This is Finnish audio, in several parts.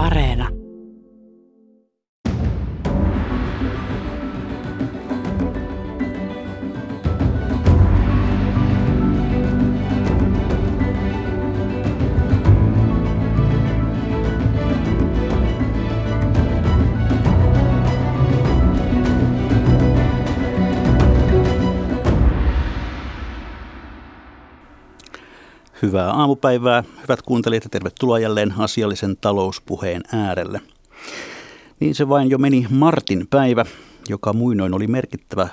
Areena. Hyvää aamupäivää, hyvät kuuntelijat ja tervetuloa jälleen asiallisen talouspuheen äärelle. Niin se vain jo meni Martin päivä, joka muinoin oli merkittävä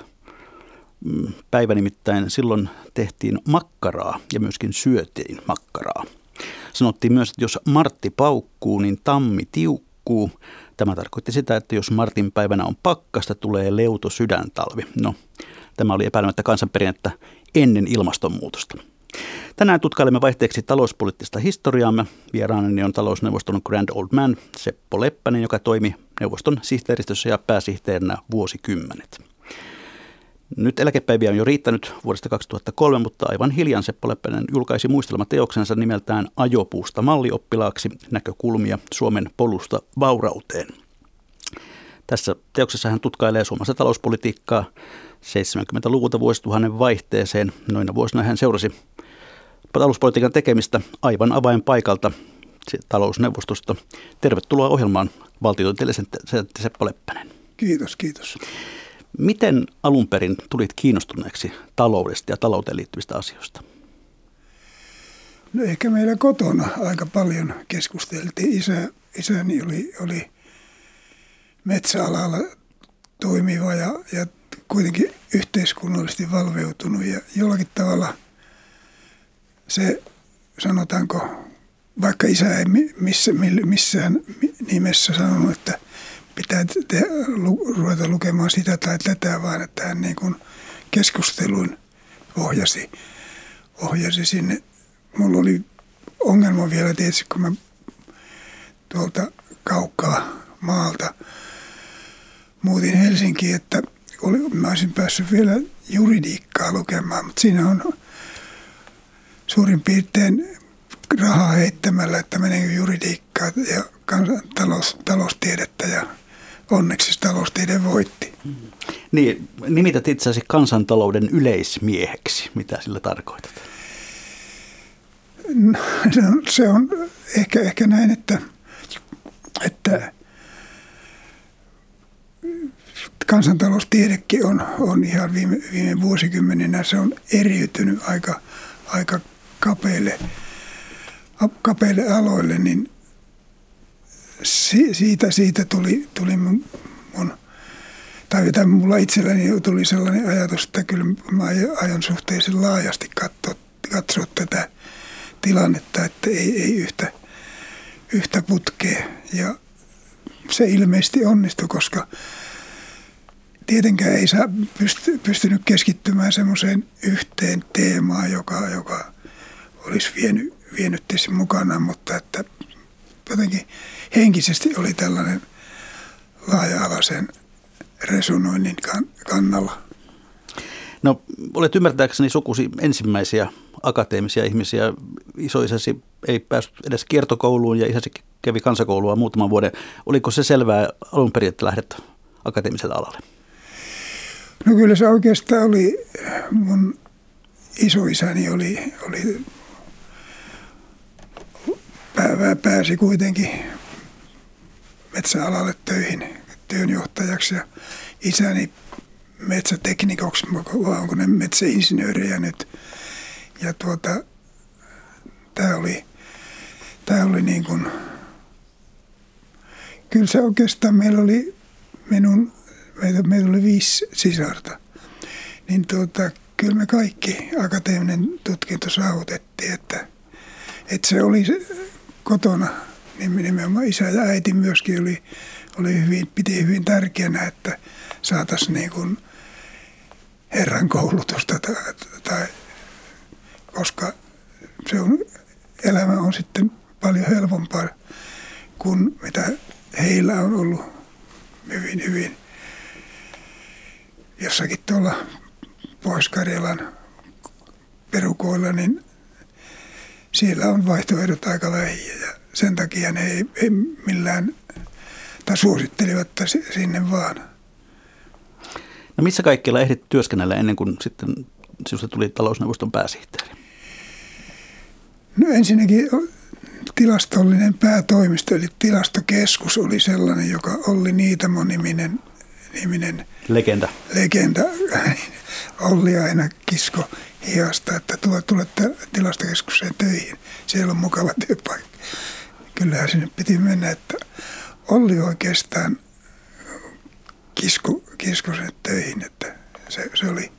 mm, päivä, nimittäin silloin tehtiin makkaraa ja myöskin syötiin makkaraa. Sanottiin myös, että jos Martti paukkuu, niin tammi tiukkuu. Tämä tarkoitti sitä, että jos Martin päivänä on pakkasta, tulee leuto sydäntalvi. No, tämä oli epäilemättä kansanperinnettä ennen ilmastonmuutosta. Tänään tutkailemme vaihteeksi talouspoliittista historiaamme. Vieraanani on talousneuvoston Grand Old Man Seppo Leppänen, joka toimi neuvoston sihteeristössä ja pääsihteerinä vuosikymmenet. Nyt eläkepäiviä on jo riittänyt vuodesta 2003, mutta aivan hiljan Seppo Leppänen julkaisi muistelmateoksensa nimeltään Ajopuusta mallioppilaaksi näkökulmia Suomen polusta vaurauteen. Tässä teoksessa hän tutkailee Suomessa talouspolitiikkaa 70-luvulta vuosituhannen vaihteeseen. Noina vuosina hän seurasi talouspolitiikan tekemistä aivan avainpaikalta talousneuvostosta. Tervetuloa ohjelmaan valtiotieteellisen Seppo Leppänen. Kiitos, kiitos. Miten alun perin tulit kiinnostuneeksi taloudesta ja talouteen liittyvistä asioista? No ehkä meillä kotona aika paljon keskusteltiin. Isä, isäni oli, oli metsäalalla toimiva ja, ja kuitenkin yhteiskunnallisesti valveutunut ja jollakin tavalla – se sanotaanko, vaikka isä ei missä, missään nimessä sanonut, että pitää te, lu, ruveta lukemaan sitä tai tätä, vaan että hän niin kuin keskustelun ohjasi, ohjasi sinne. Mulla oli ongelma vielä tietysti, kun mä tuolta kaukaa maalta muutin Helsinkiin, että oli, mä olisin päässyt vielä juridiikkaa lukemaan, mutta siinä on suurin piirtein rahaa heittämällä, että menee juridiikkaa ja talous, taloustiedettä ja onneksi taloustiede voitti. Niin, nimität itseäsi kansantalouden yleismieheksi. Mitä sillä tarkoitat? No, se, on, se on ehkä, ehkä näin, että, että kansantaloustiedekin on, on ihan viime, viime vuosikymmeninä se on eriytynyt aika, aika kapeille, kapeille aloille, niin siitä, siitä tuli, tuli mun, mun tai mulla itselläni tuli sellainen ajatus, että kyllä mä aion suhteellisen laajasti katsoa, katsoa tätä tilannetta, että ei, ei yhtä, yhtä putkea. Ja se ilmeisesti onnistui, koska tietenkään ei saa pysty, pystynyt keskittymään semmoiseen yhteen teemaan, joka, joka olisi vienyt, vienyt tietysti mukana, mutta että jotenkin henkisesti oli tällainen laaja-alaisen resonoinnin kannalla. No, olet ymmärtääkseni sukusi ensimmäisiä akateemisia ihmisiä. Isoisäsi ei päässyt edes kiertokouluun ja isäsi kävi kansakoulua muutaman vuoden. Oliko se selvää alun perin, että lähdet akateemiselle alalle? No kyllä se oikeastaan oli, mun isoisäni oli, oli pääsi kuitenkin metsäalalle töihin työnjohtajaksi ja isäni metsäteknikoksi, vai onko ne metsäinsinöörejä nyt. Ja tuota, tämä oli, tää oli niin kuin, kyllä se oikeastaan meillä oli minun, meitä, meitä oli viisi sisarta. Niin tuota, kyllä me kaikki akateeminen tutkinto saavutettiin, että, että se oli kotona, niin nimenomaan isä ja äiti myöskin oli, oli hyvin, piti hyvin tärkeänä, että saataisiin niin kuin Herran koulutusta, tai, tai, koska se on, elämä on sitten paljon helpompaa kuin mitä heillä on ollut hyvin, hyvin jossakin tuolla Pohjois-Karjalan perukoilla, niin siellä on vaihtoehdot aika vähiä ja sen takia ne ei, ei millään, tai suosittelivat sinne vaan. No missä kaikkialla ehdit työskennellä ennen kuin sitten sinusta tuli talousneuvoston pääsihteeri? No ensinnäkin tilastollinen päätoimisto, eli tilastokeskus oli sellainen, joka oli Niitamo-niminen niminen legenda. legenda. Olli aina kisko hiasta, että tule, tule tilastokeskukseen töihin. Siellä on mukava työpaikka. Kyllähän sinne piti mennä, että Olli oikeastaan kisko, kisko sen töihin, että se, se, oli,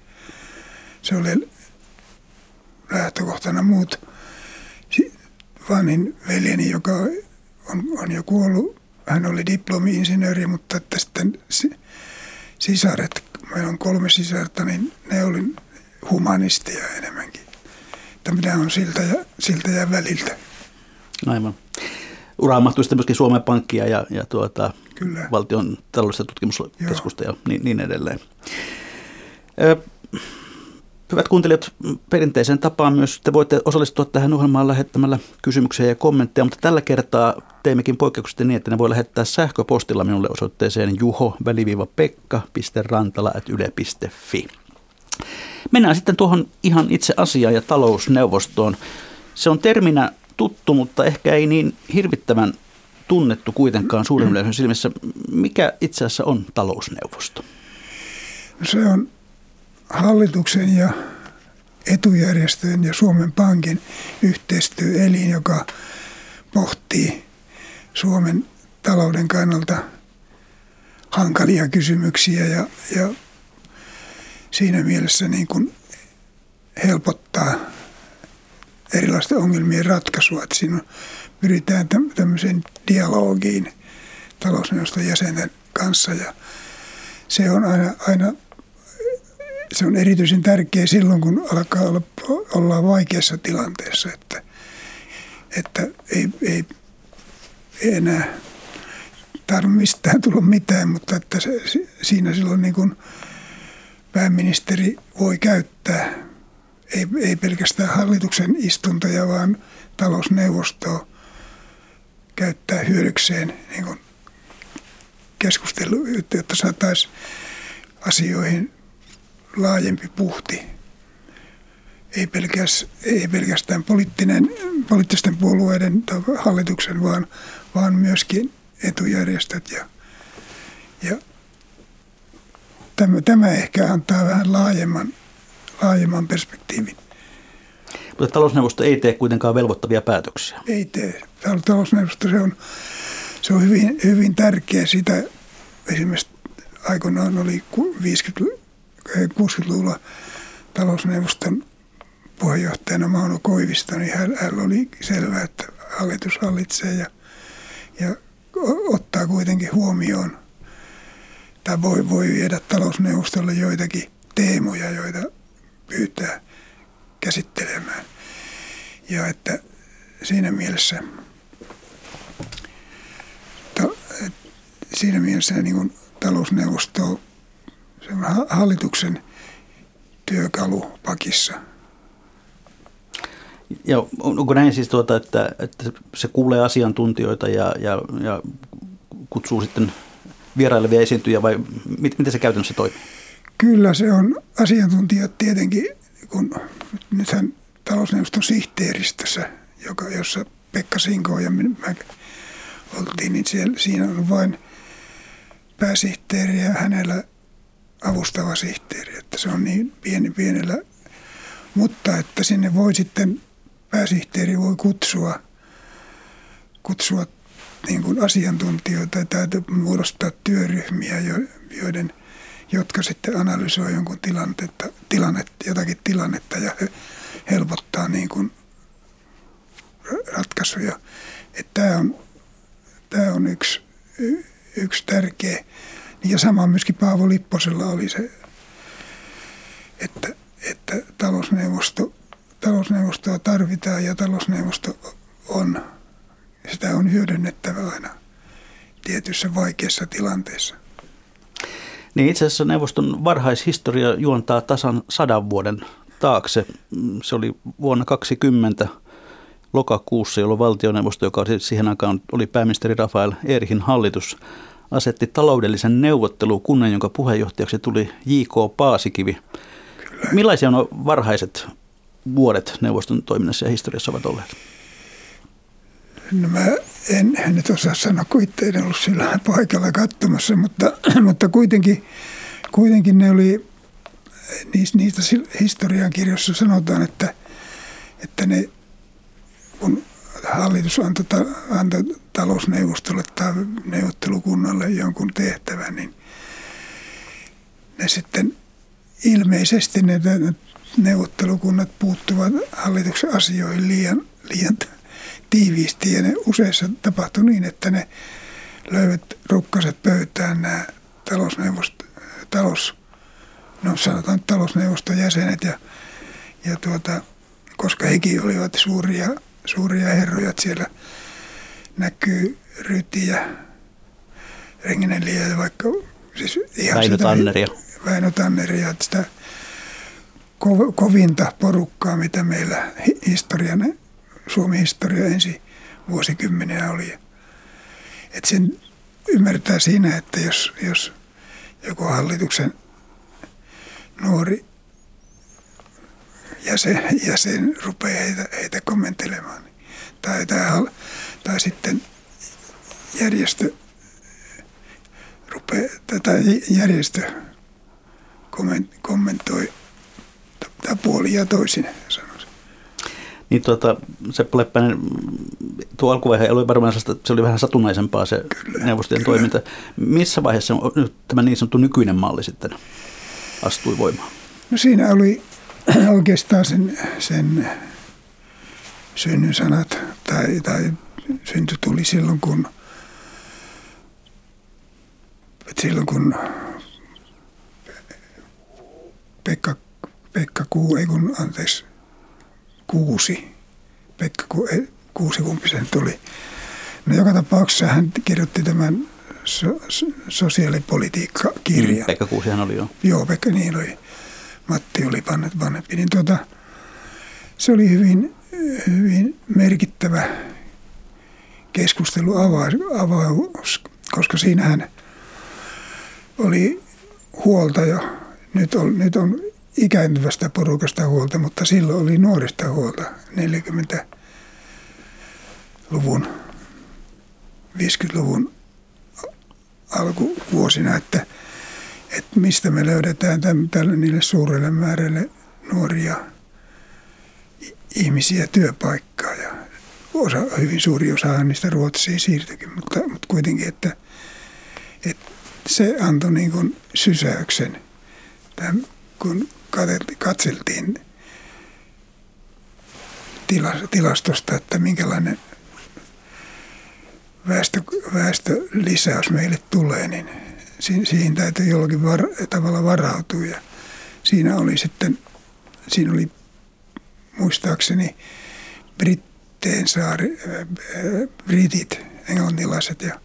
se oli lähtökohtana muut. Vanhin veljeni, joka on, on jo kuollut, hän oli diplomi-insinööri, mutta että sitten sisaret, meillä on kolme sisarta, niin ne oli humanisteja enemmänkin. Että mitä on siltä ja, siltä ja väliltä. Aivan. Uraan mahtui sitten myöskin Suomen Pankkia ja, ja tuota, Kyllä. valtion taloudellista tutkimuskeskusta Joo. ja niin, niin edelleen. Ö, Hyvät kuuntelijat, perinteisen tapaan myös te voitte osallistua tähän ohjelmaan lähettämällä kysymyksiä ja kommentteja, mutta tällä kertaa teimmekin poikkeuksesti niin, että ne voi lähettää sähköpostilla minulle osoitteeseen juho-rantala.yle.fi. Mennään sitten tuohon ihan itse asiaan ja talousneuvostoon. Se on terminä tuttu, mutta ehkä ei niin hirvittävän tunnettu kuitenkaan suuren yleisön silmissä. Mikä itse asiassa on talousneuvosto? Se on hallituksen ja etujärjestöjen ja Suomen Pankin yhteistyöelin, joka pohtii Suomen talouden kannalta hankalia kysymyksiä ja, ja siinä mielessä niin kuin helpottaa erilaisten ongelmien ratkaisua. Että siinä pyritään tämmöiseen dialogiin talousneuvoston jäsenen kanssa ja se on aina, aina se on erityisen tärkeä silloin, kun alkaa olla, olla vaikeassa tilanteessa, että, että ei, ei, ei enää tarvitse mistään tulla mitään, mutta että se, siinä silloin niin kuin pääministeri voi käyttää ei, ei pelkästään hallituksen istuntoja, vaan talousneuvostoa käyttää hyödykseen niin kuin keskustelu, jotta saataisiin asioihin laajempi puhti. Ei, pelkäs, ei pelkästään poliittinen, poliittisten puolueiden tai hallituksen, vaan, vaan myöskin etujärjestöt. Ja, ja tämä, tämä ehkä antaa vähän laajemman, laajemman perspektiivin. Mutta talousneuvosto ei tee kuitenkaan velvoittavia päätöksiä. Ei tee. Talousneuvosto se on, se on hyvin, hyvin tärkeä. Sitä esimerkiksi aikoinaan oli 50 60-luvulla talousneuvoston puheenjohtajana Mauno Koivisto, niin hän, hän oli selvää, että hallitus hallitsee ja, ja ottaa kuitenkin huomioon tai voi, voi viedä talousneuvostolle joitakin teemoja, joita pyytää käsittelemään. Ja että siinä mielessä, ta, siinä mielessä niin kuin talousneuvosto hallituksen työkalupakissa. Ja onko näin siis, tuota, että, että se kuulee asiantuntijoita ja, ja, ja kutsuu sitten vierailevia esiintyjä vai miten se käytännössä toimii? Kyllä se on asiantuntijat tietenkin, kun nythän talousneuvoston sihteeristössä, joka, jossa Pekka Sinko ja mä oltiin, niin siellä, siinä on vain pääsihteeri ja hänellä avustava sihteeri, että se on niin pieni pienellä, mutta että sinne voi sitten, pääsihteeri voi kutsua, kutsua niin kuin asiantuntijoita tai muodostaa työryhmiä, joiden, jotka sitten analysoi jonkun tilannetta, tilannet, jotakin tilannetta ja helpottaa niin kuin ratkaisuja. Että tämä on, tämä on yksi, yksi tärkeä ja sama myöskin Paavo Lipposella oli se, että, että talousneuvosto, talousneuvostoa tarvitaan ja talousneuvosto on, sitä on hyödynnettävä aina tietyissä vaikeissa tilanteissa. Niin itse asiassa neuvoston varhaishistoria juontaa tasan sadan vuoden taakse. Se oli vuonna 20, lokakuussa, jolloin valtioneuvosto, joka siihen aikaan oli pääministeri Rafael Erhin hallitus, asetti taloudellisen neuvottelukunnan, jonka puheenjohtajaksi tuli J.K. Paasikivi. Kyllä. Millaisia on varhaiset vuodet neuvoston toiminnassa ja historiassa ovat olleet? No mä en, en nyt osaa sanoa, kun itse en ollut sillä paikalla katsomassa, mutta, mutta kuitenkin, kuitenkin ne oli, niistä, niistä historiankirjoissa sanotaan, että, että ne, kun hallitus antoi, antoi talousneuvostolle tai neuvottelukunnalle jonkun tehtävän, niin ne sitten ilmeisesti ne neuvottelukunnat puuttuvat hallituksen asioihin liian, liian tiiviisti ja ne useissa tapahtui niin, että ne löivät rukkaset pöytään nämä talousneuvosto, talous, no sanotaan talousneuvoston jäsenet ja, ja tuota, koska hekin olivat suuria, suuria herroja, siellä näkyy Ryti ja Rengeneliä ja vaikka siis ihan Väinö Tanneria. Väinö Tanneria, että sitä kovinta porukkaa, mitä meillä historian Suomen historia ensi vuosikymmeniä oli. Et sen ymmärtää siinä, että jos, jos joku hallituksen nuori jäsen, jäsen rupeaa heitä, heitä kommenttelemaan, niin, tai, tai, tai sitten järjestö rupeaa, tätä järjestö kommentoi tai puoli ja toisin niin tuota, se Leppänen, tuo alkuvaihe oli varmaan se oli vähän satunnaisempaa se kyllä, neuvostojen kyllä. toiminta. Missä vaiheessa nyt tämä niin sanottu nykyinen malli sitten astui voimaan? No siinä oli oikeastaan sen, sen synnyn sanat tai, tai synty tuli silloin, kun silloin kun Pekka, Pekka Kuu, ei kun, anteeksi, Kuusi, Pekka Kuusi, kumpi sen tuli. No joka tapauksessa hän kirjoitti tämän so, sosiaalipolitiikka-kirjan. Mm, Pekka Kuusihan oli jo. Joo, Pekka niin oli. Matti oli vanhempi. Niin tuota, se oli hyvin, hyvin merkittävä keskustelu avaus, koska siinähän oli huolta jo. Nyt on, nyt on ikääntyvästä porukasta huolta, mutta silloin oli nuorista huolta 40-luvun, 50-luvun alkuvuosina, että, että mistä me löydetään tälle niille suurelle määrälle nuoria ihmisiä työpaikkaa. Ja osa, hyvin suuri osa niistä Ruotsiin siirtyikin, mutta, mutta kuitenkin, että, että se antoi niin kuin sysäyksen tämän, kun katseltiin tilastosta, että minkälainen väestö, väestölisäys meille tulee, niin siihen täytyy jollakin var, tavalla varautua. Ja siinä oli sitten, siinä oli muistaakseni Britteen saari, äh, britit, englantilaiset ja,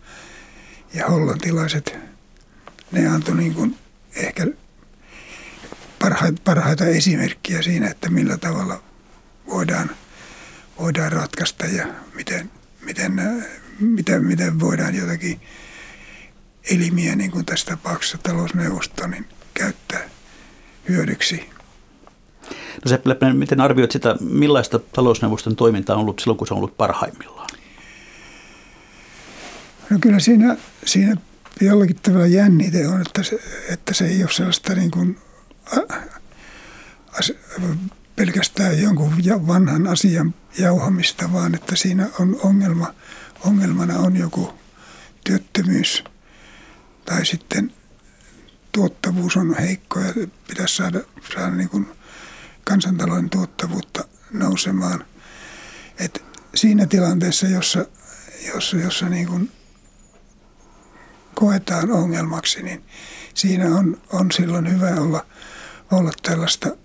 ja hollantilaiset, ne antoi niin kuin ehkä parhaita, parhaita esimerkkiä siinä, että millä tavalla voidaan, voidaan ratkaista ja miten, miten, miten, miten voidaan jotakin elimiä, niin kuin tässä tapauksessa talousneuvosto, niin käyttää hyödyksi. No Seppä miten arvioit sitä, millaista talousneuvoston toiminta on ollut silloin, kun se on ollut parhaimmillaan? No kyllä siinä, siinä jollakin tavalla jännite on, että se, että se ei ole sellaista niin kuin pelkästään jonkun vanhan asian jauhamista, vaan että siinä on ongelma, ongelmana on joku työttömyys tai sitten tuottavuus on heikko ja pitäisi saada, saada niin kuin kansantalouden tuottavuutta nousemaan. Et siinä tilanteessa, jossa, jossa, jossa niin kuin koetaan ongelmaksi, niin siinä on, on silloin hyvä olla – olla tällaista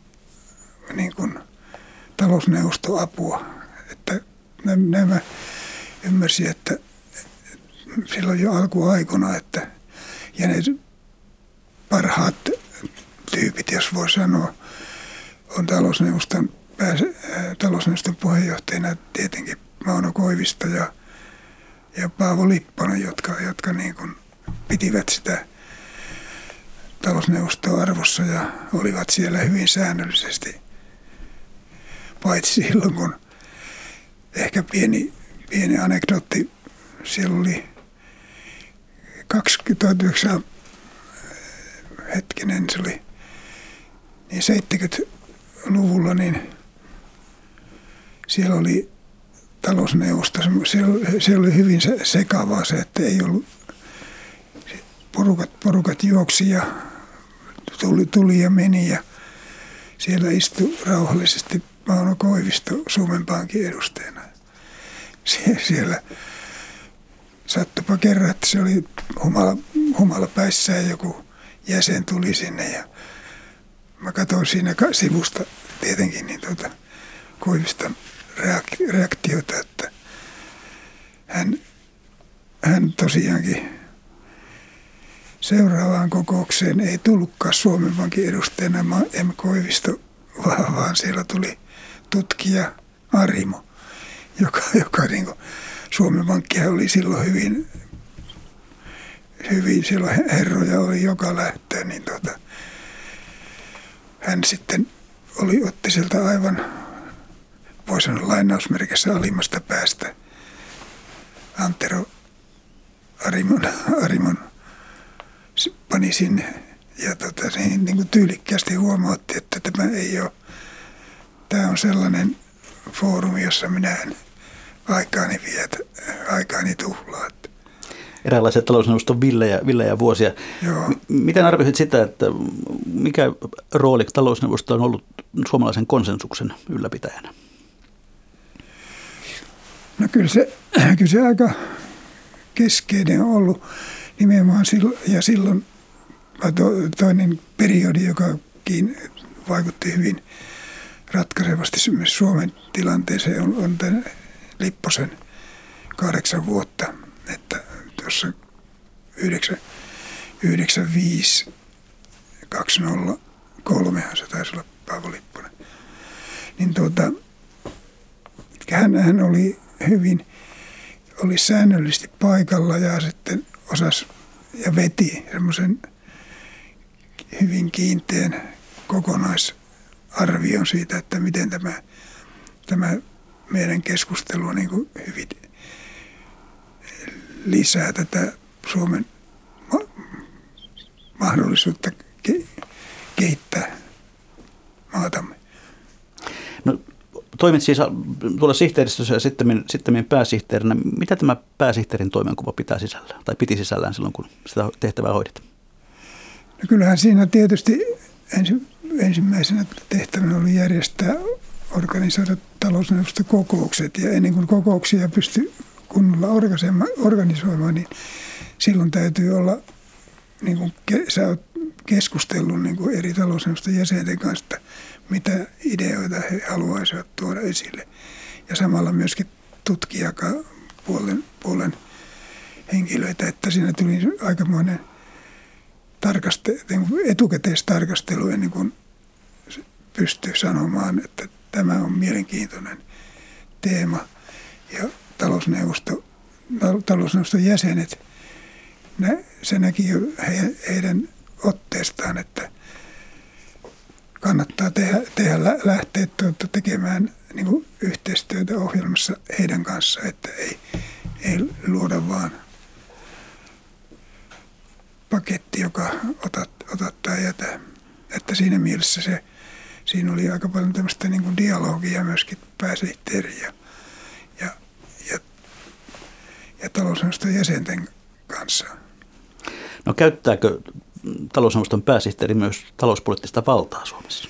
niin kuin talousneuvostoapua. Että nämä ymmärsi, että silloin jo alkuaikona, että ja ne parhaat tyypit, jos voi sanoa, on talousneuvoston pääs, äh, talousneuvoston puheenjohtajana tietenkin Mauno Koivisto ja, ja Paavo Lipponen, jotka, jotka niin kuin pitivät sitä talousneuvostoa arvossa ja olivat siellä hyvin säännöllisesti. Paitsi silloin, kun ehkä pieni, pieni anekdootti, siellä oli 29 hetkinen, se oli niin 70-luvulla, niin siellä oli talousneuvosto, siellä, siellä oli hyvin sekavaa se, että ei ollut porukat, porukat juoksi ja tuli, tuli ja meni ja siellä istui rauhallisesti Mauno Koivisto Suomen Pankin edustajana. Sie, siellä sattupa kerran, että se oli humala, humala päissään joku jäsen tuli sinne ja mä katsoin siinä sivusta tietenkin niin tuota Koiviston reaktiota, että hän, hän tosiaankin seuraavaan kokoukseen ei tullutkaan Suomen Pankin edustajana M. Koivisto, vaan siellä tuli tutkija Arimo, joka, joka niin kuin, Suomen Pankkia oli silloin hyvin, hyvin silloin herroja oli joka lähtöön, niin tuota, hän sitten oli, otti sieltä aivan, voi sanoa lainausmerkissä alimmasta päästä Antero Arimon, Arimon pani sinne ja tota, niin, niin kuin tyylikkäästi huomautti, että tämä ei ole, tämä on sellainen foorumi, jossa minä en aikaani vietä, aikaani tuhlaa. Eräänlaisia talousneuvoston villejä, villejä vuosia. Joo. Miten arvioisit sitä, että mikä rooli talousneuvosto on ollut suomalaisen konsensuksen ylläpitäjänä? No kyllä se, kyllä se aika keskeinen on ollut nimenomaan silloin, ja silloin toinen periodi, joka vaikutti hyvin ratkaisevasti myös Suomen tilanteeseen, on, on tämän Lipposen kahdeksan vuotta, että tuossa 95 203 se taisi olla Paavo Lipponen. Niin tuota, hän, hän oli hyvin, oli säännöllisesti paikalla ja sitten osas ja veti semmoisen hyvin kiinteän kokonaisarvion siitä, että miten tämä, tämä meidän keskustelu niin kuin hyvin lisää tätä Suomen ma- mahdollisuutta ke- kehittää maatamme. No, toimit siis tuolla sihteeristössä ja sitten, sitten pääsihteerinä. Mitä tämä pääsihteerin toimenkuva pitää sisällään tai piti sisällään silloin, kun sitä tehtävää hoidit? No kyllähän siinä tietysti ensi, ensimmäisenä tehtävänä oli järjestää organisoida talousneuvostokokoukset ja ennen kuin kokouksia pystyi kunnolla organisoimaan, niin silloin täytyy olla, niin kuin sä oot keskustellut niin kuin eri talousneuvoston jäsenten kanssa, että mitä ideoita he haluaisivat tuoda esille. Ja samalla myöskin tutkijapuolen puolen henkilöitä, että siinä tuli aikamoinen tarkaste, niin etukäteistarkastelu ennen kuin pystyy sanomaan, että tämä on mielenkiintoinen teema. Ja talousneuvosto, talousneuvoston jäsenet, ne, se näki jo he, heidän otteestaan, että kannattaa tehdä, tehdä lähteä tuota tekemään niin kuin yhteistyötä ohjelmassa heidän kanssa, että ei, ei luoda vaan paketti, joka otat, otat tai jätä. Että siinä mielessä se, siinä oli aika paljon tämmöistä niin kuin dialogia myöskin pääsihteeri ja, ja, ja, ja talousneuvoston jäsenten kanssa. No käyttääkö talousneuvoston pääsihteeri myös talouspoliittista valtaa Suomessa?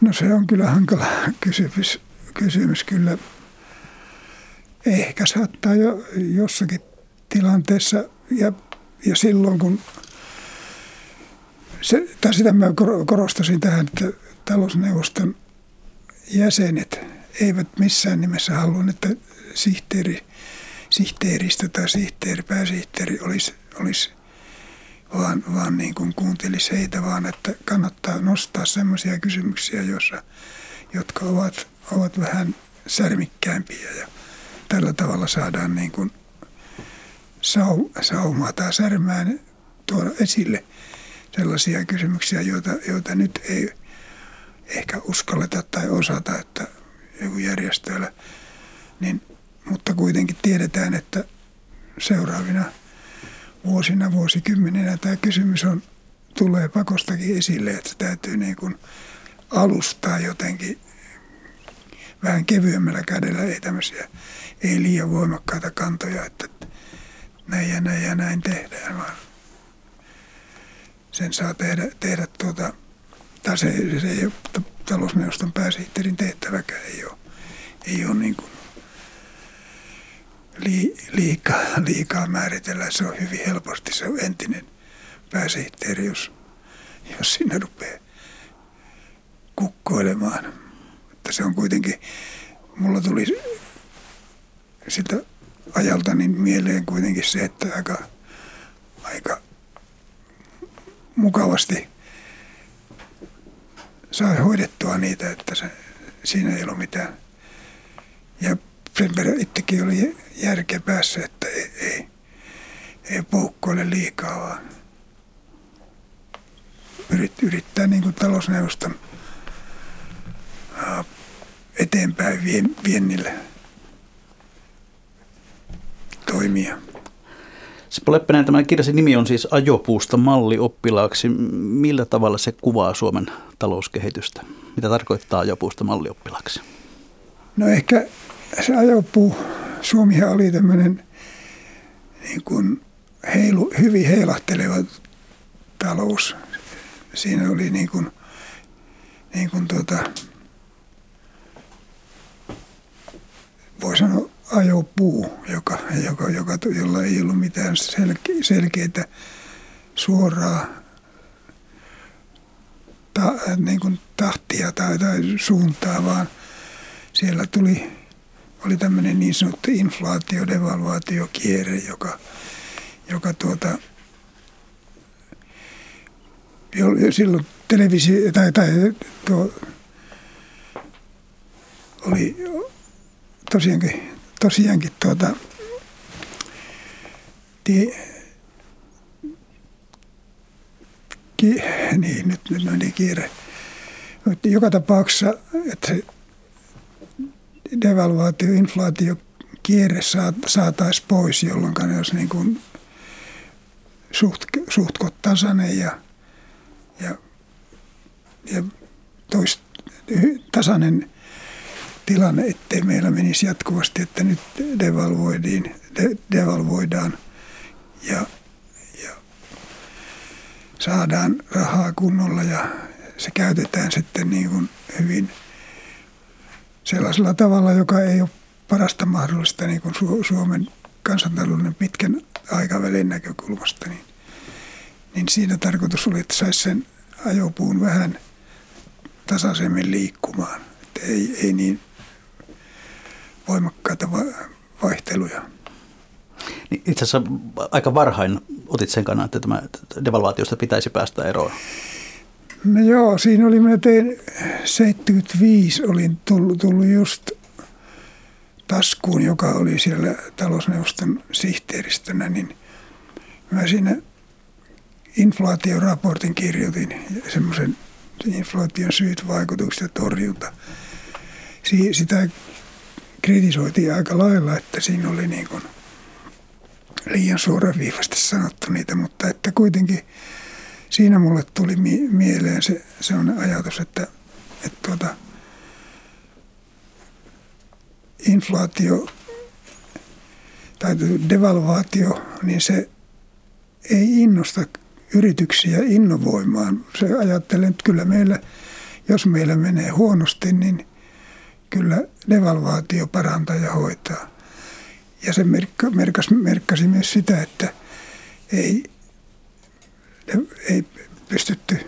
No se on kyllä hankala kysymys, kysymys kyllä. Ehkä saattaa jo jossakin tilanteessa ja, ja silloin kun se, tai sitä mä korostasin tähän, että talousneuvoston jäsenet eivät missään nimessä halua, että sihteeri, sihteeristö tai sihteeri, pääsihteeri olisi, olisi vaan, vaan niin kuin kuuntelisi heitä, vaan että kannattaa nostaa sellaisia kysymyksiä, joissa, jotka ovat, ovat vähän särmikkäämpiä ja tällä tavalla saadaan niin kuin sau, saumaa tai särmään tuoda esille sellaisia kysymyksiä, joita, joita nyt ei ehkä uskalleta tai osata, että joku järjestöillä, niin, mutta kuitenkin tiedetään, että seuraavina vuosina, vuosikymmeninä. Tämä kysymys on, tulee pakostakin esille, että se täytyy niin kuin alustaa jotenkin vähän kevyemmällä kädellä, ei tämmöisiä, ei liian voimakkaita kantoja, että näin ja näin ja näin tehdään, vaan sen saa tehdä, tehdä tuota, tai se, se ei ole talousneuvoston pääsihteerin tehtäväkään, ei ole, ei ole niin kuin liikaa, liikaa määritellä. Se on hyvin helposti se on entinen pääsihteeri, jos, jos sinne rupeaa kukkoilemaan. Että se on kuitenkin, mulla tuli sitä ajalta niin mieleen kuitenkin se, että aika, aika mukavasti sai hoidettua niitä, että se, siinä ei ollut mitään. Ja sen verran itsekin oli järkeä päässä, että ei, ei, ei poukkoile liikaa, vaan yrit, yrittää niin kuin talousneuvoston eteenpäin vien, viennille toimia. Seppo Leppänen, tämä kirjasi nimi on siis Ajopuusta malli oppilaaksi. Millä tavalla se kuvaa Suomen talouskehitystä? Mitä tarkoittaa ajopuusta oppilaaksi? No ehkä se ajopuu, Suomihan oli tämmöinen niin kuin heilu, hyvin heilahteleva talous. Siinä oli niin kuin, niin kuin tuota, voi sanoa ajopuu, joka, joka, joka, jolla ei ollut mitään selke, selkeitä suoraa ta, niin kuin tahtia tai, tai suuntaa, vaan siellä tuli, oli tämmöinen niin sanottu inflaatio, devalvaatiokierre, joka, joka tuota, silloin televisio, tai, tai tuo, oli tosiaankin tosiaankin tuota, ti, ki, niin nyt, nyt meni kiire. Mutta joka tapauksessa, että devalvaatio, inflaatio, kierre saataisiin pois, jolloin ne olisi niin kuin suht, suht tasainen ja, ja, ja tois, tasainen tilanne, ettei meillä menisi jatkuvasti, että nyt de, devalvoidaan ja, ja saadaan rahaa kunnolla ja se käytetään sitten niin kuin hyvin sellaisella tavalla, joka ei ole parasta mahdollista niin kuin Suomen kansantalouden pitkän aikavälin näkökulmasta, niin, niin siinä tarkoitus oli, että saisi sen ajopuun vähän tasaisemmin liikkumaan. Että ei, ei niin voimakkaita vaihteluja. Niin itse asiassa aika varhain otit sen kannan, että tämä devalvaatiosta pitäisi päästä eroon. No joo, siinä oli, mä tein 75, olin tullut, tullut just taskuun, joka oli siellä talousneuvoston sihteeristönä, niin mä siinä inflaatioraportin kirjoitin, semmoisen inflaation syyt, vaikutukset ja torjunta. Sitä kritisoitiin aika lailla, että siinä oli niin kuin liian suoraviivasti sanottu niitä, mutta että kuitenkin siinä mulle tuli mieleen se, se on ajatus, että, että tuota, inflaatio tai devalvaatio, niin se ei innosta yrityksiä innovoimaan. Se ajattelee, että kyllä meillä, jos meillä menee huonosti, niin kyllä devalvaatio parantaa ja hoitaa. Ja se merkkasi, merkkasi myös sitä, että ei, ei pystytty,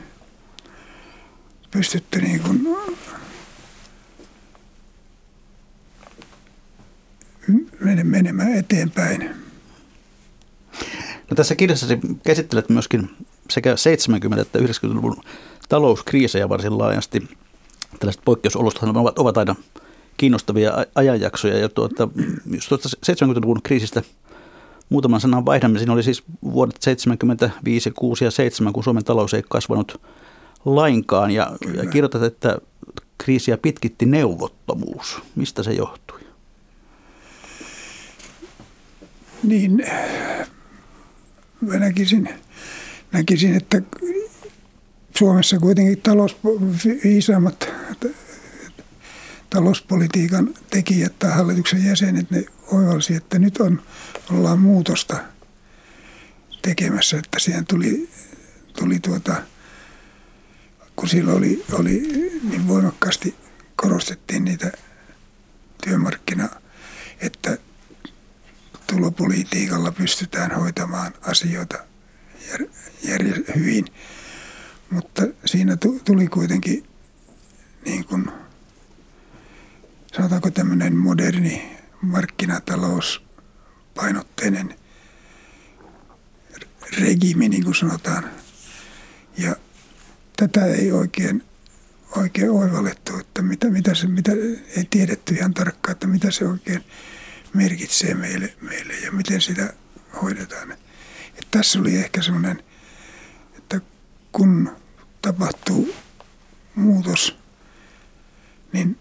pystytty niin kuin menemään eteenpäin. No tässä kirjassasi käsittelet myöskin sekä 70- että 90-luvun talouskriisejä varsin laajasti. tällaiset poikkeusolosta ovat, ovat aina kiinnostavia ajanjaksoja. Ja tuota, jos tuosta 70-luvun kriisistä muutaman sanan vaihdamme, siinä oli siis vuodet 75, 6 ja 7, kun Suomen talous ei kasvanut lainkaan. Ja, ja kirjoitat, että kriisiä pitkitti neuvottomuus. Mistä se johtui? Niin, mä näkisin, näkisin että Suomessa kuitenkin talous, viisaammat talouspolitiikan tekijät tai hallituksen jäsenet, ne oivalsi, että nyt on, ollaan muutosta tekemässä, että siihen tuli, tuli tuota, kun silloin oli, oli niin voimakkaasti korostettiin niitä työmarkkina, että tulopolitiikalla pystytään hoitamaan asioita jär, jär, hyvin. Mutta siinä tuli kuitenkin niin kuin, sanotaanko tämmöinen moderni markkinatalouspainotteinen regimi, niin kuin sanotaan. Ja tätä ei oikein, oikein oivallettu, että mitä, mitä se, mitä, ei tiedetty ihan tarkkaan, että mitä se oikein merkitsee meille, meille ja miten sitä hoidetaan. Et tässä oli ehkä semmoinen, että kun tapahtuu muutos, niin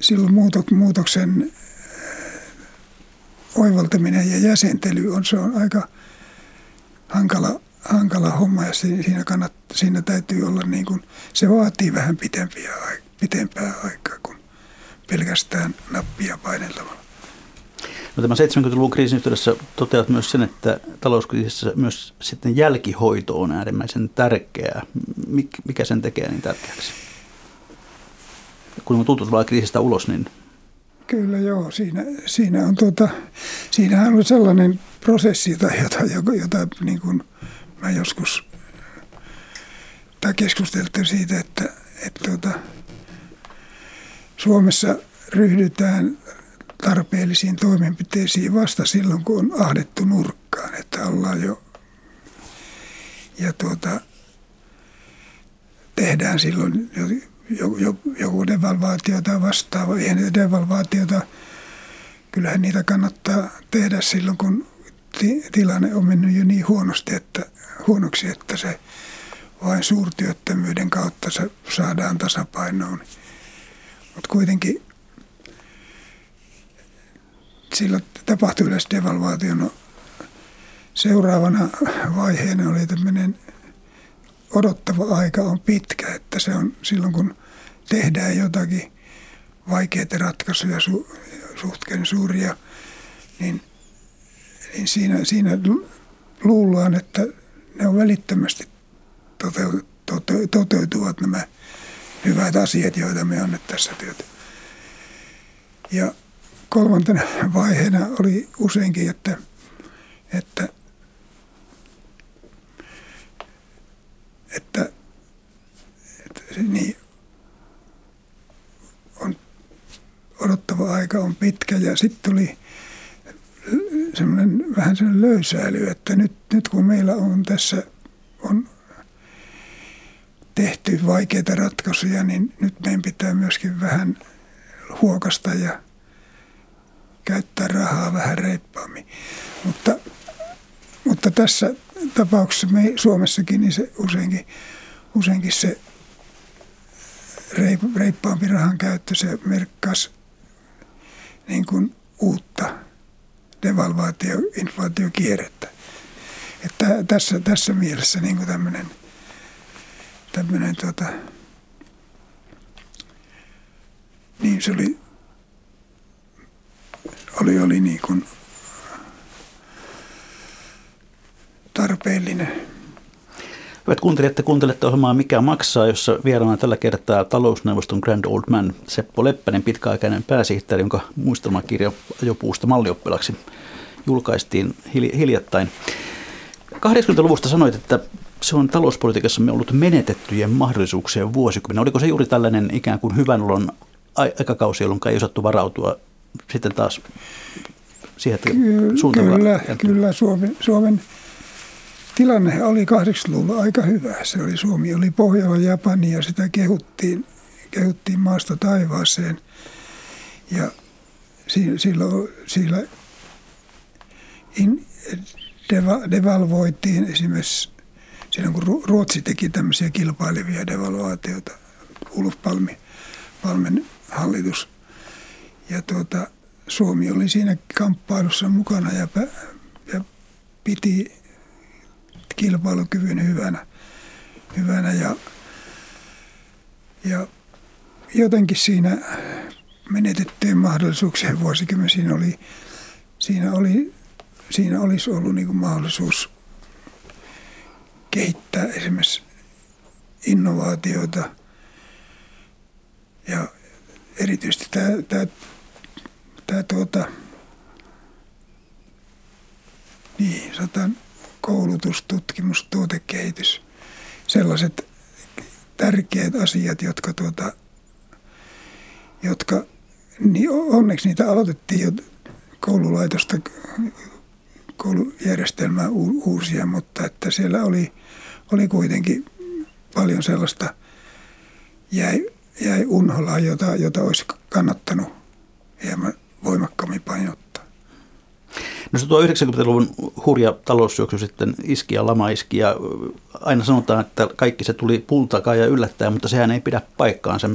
silloin muutoksen oivaltaminen ja jäsentely on, se on aika hankala, hankala homma ja siinä, kannat, siinä täytyy olla niin kuin, se vaatii vähän pitempiä, pitempää aikaa kuin pelkästään nappia painelemalla. No tämän 70-luvun kriisin yhteydessä toteat myös sen, että talouskriisissä myös sitten jälkihoito on äärimmäisen tärkeää. Mikä sen tekee niin tärkeäksi? Kun on tultu kriisistä ulos, niin Kyllä joo, siinä, siinä on tuota, siinähän on sellainen prosessi, jota, jota, jota niin kuin mä joskus tai keskusteltiin siitä, että, että tuota, Suomessa ryhdytään tarpeellisiin toimenpiteisiin vasta silloin, kun on ahdettu nurkkaan, että ollaan jo ja tuota, tehdään silloin joku devalvaatio tai vastaava. Eihän devalvaatiota, kyllähän niitä kannattaa tehdä silloin, kun tilanne on mennyt jo niin huonosti, että, huonoksi, että se vain suurtyöttömyyden kautta se saadaan tasapainoon. Mutta kuitenkin silloin tapahtui yleensä devalvaatio. No, seuraavana vaiheena oli tämmöinen odottava aika on pitkä, että se on silloin kun tehdään jotakin vaikeita ratkaisuja, su, suhteen suuria, niin, niin siinä, siinä luullaan, että ne on välittömästi toteutuvat nämä hyvät asiat, joita me on nyt tässä työtä. Ja kolmantena vaiheena oli useinkin, että, että, että, että niin, on odottava aika on pitkä ja sitten tuli semmoinen vähän sen löysäily, että nyt, nyt kun meillä on tässä on tehty vaikeita ratkaisuja, niin nyt meidän pitää myöskin vähän huokasta ja käyttää rahaa vähän reippaammin. Mutta, mutta tässä tapauksessa me Suomessakin niin se useinkin, useinkin se reippaampi rahan käyttö, se merkkasi niin kuin uutta devalvaatio, inflaatiokierrettä. Että tässä, tässä mielessä niin kuin tämmöinen, tämmöinen tota, niin se oli oli, oli niin kuin tarpeellinen. Hyvät kuuntelijat, te kuuntelette ohjelmaa Mikä maksaa, jossa vieraana tällä kertaa talousneuvoston Grand Old Man Seppo Leppänen, pitkäaikainen pääsihteeri, jonka muistelmakirja ajopuusta mallioppilaksi julkaistiin hiljattain. 80-luvusta sanoit, että se on talouspolitiikassa ollut menetettyjen mahdollisuuksien vuosikymmen. Oliko se juuri tällainen ikään kuin hyvän olon aikakausi, jolloin ei osattu varautua sitten taas siihen, että suuntava... Kyllä, kyllä Suomen, Suomen tilanne oli 80-luvulla aika hyvä. Se oli, Suomi oli Pohjola Japani ja sitä kehuttiin, kehuttiin maasta taivaaseen. Ja silloin, sillä in, deva, devalvoitiin esimerkiksi silloin, kun Ruotsi teki tämmöisiä kilpailevia devalvaatioita, Ulf Palmi, Palmen hallitus. Ja tuota, Suomi oli siinä kamppailussa mukana ja, ja piti kilpailukyvyn hyvänä. hyvänä ja, ja jotenkin siinä menetettyjen mahdollisuuksien vuosikymmen siinä oli, siinä oli siinä olisi ollut niin mahdollisuus kehittää esimerkiksi innovaatioita ja erityisesti tämä, tämä, tämä tuota, niin, satan koulutus, tutkimus, tuotekehitys, sellaiset tärkeät asiat, jotka, tuota, jotka niin onneksi niitä aloitettiin jo koululaitosta koulujärjestelmää uusia, mutta että siellä oli, oli kuitenkin paljon sellaista jäi, jäi unholaa, jota, jota olisi kannattanut hieman voimakkaammin painottaa. No se tuo 90-luvun hurja taloussyöksy sitten iski ja lama iski ja aina sanotaan, että kaikki se tuli pultakaan ja yllättää, mutta sehän ei pidä paikkaansa.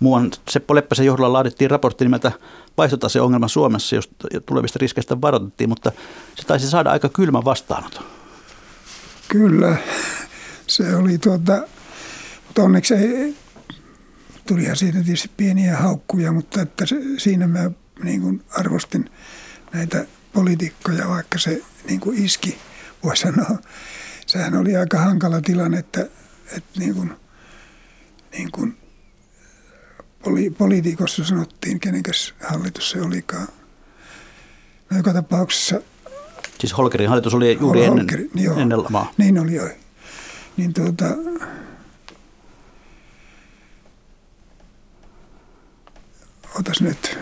Muuan Seppo Leppäsen johdolla laadittiin raportti nimeltä vaihtotaseongelma Suomessa, jos tulevista riskeistä varoitettiin, mutta se taisi saada aika kylmä vastaanoton. Kyllä, se oli tuota, mutta onneksi ei, tulihan siitä tietysti pieniä haukkuja, mutta että se, siinä mä niin kuin arvostin näitä poliitikkoja, vaikka se niin kuin iski, voi sanoa. Sehän oli aika hankala tilanne, että, että niin kuin, niin kuin poli, poliitikossa sanottiin, kenenkäs hallitus se olikaan. No joka tapauksessa... Siis Holkerin hallitus oli juuri Holkeri, ennen, joo, ennen lamaa. Niin oli jo. Niin tuota, otas nyt.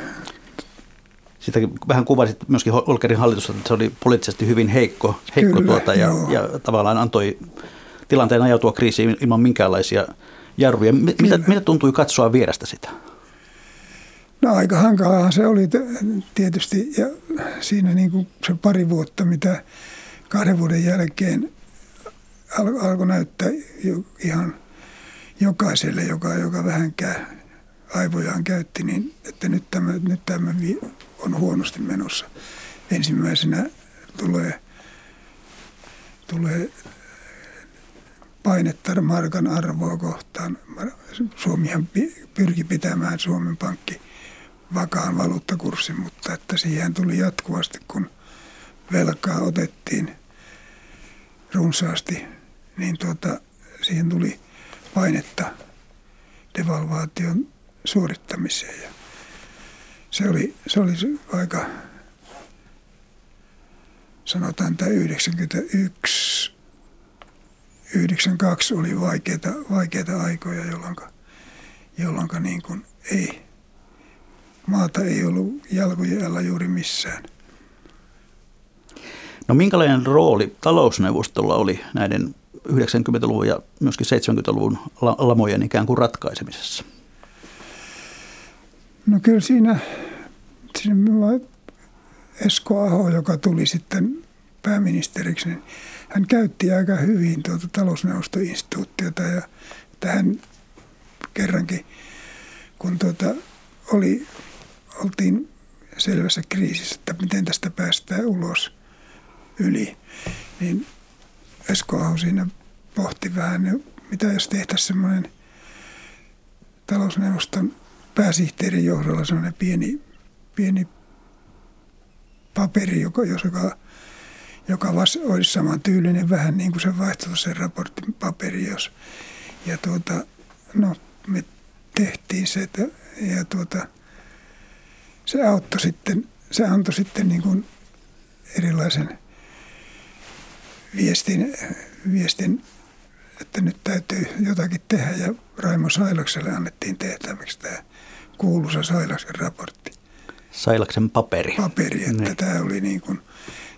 Sitä vähän kuvasit myöskin Holkerin hallitusta, että se oli poliittisesti hyvin heikko, heikko Kyllä, tuota, ja, ja tavallaan antoi tilanteen ajautua kriisiin ilman minkäänlaisia jarruja. Mitä, mitä tuntui katsoa vierestä sitä? No aika hankalaa se oli tietysti ja siinä niin kuin se pari vuotta, mitä kahden vuoden jälkeen al- alkoi näyttää jo, ihan jokaiselle, joka, joka vähänkään aivojaan käytti, niin että nyt tämä, nyt tämä on huonosti menossa. Ensimmäisenä tulee, tulee painetta markan arvoa kohtaan. Suomihan pyrki pitämään Suomen Pankki vakaan valuuttakurssin, mutta että siihen tuli jatkuvasti, kun velkaa otettiin runsaasti, niin tuota, siihen tuli painetta devalvaation suorittamiseen. Ja se oli, se oli aika, sanotaan tämä 91 92 oli vaikeita, vaikeita aikoja, jolloin, jolloin niin kuin ei, maata ei ollut jalkojen alla juuri missään. No minkälainen rooli talousneuvostolla oli näiden 90-luvun ja myöskin 70-luvun lamojen ikään kuin ratkaisemisessa? No kyllä siinä, siinä Esko Aho, joka tuli sitten pääministeriksi, niin hän käytti aika hyvin tuota talousneuvostoinstituutiota ja tähän kerrankin, kun tuota oli, oltiin selvässä kriisissä, että miten tästä päästään ulos yli, niin Esko Aho siinä pohti vähän, mitä jos tehtäisiin semmoinen talousneuvoston pääsihteerin johdolla semmoinen pieni, pieni paperi, joka, joka joka olisi saman tyylinen vähän niin kuin se vaihtoehtoisen raportin paperi. Jos, ja tuota, no, me tehtiin se että, ja tuota, se auttoi sitten, se antoi sitten niin kuin erilaisen viestin, viestin, että nyt täytyy jotakin tehdä ja Raimo Sailakselle annettiin tehtäväksi tämä kuuluisa Sailaksen raportti. Sailaksen paperi. Paperi, että niin. tämä oli niin kuin –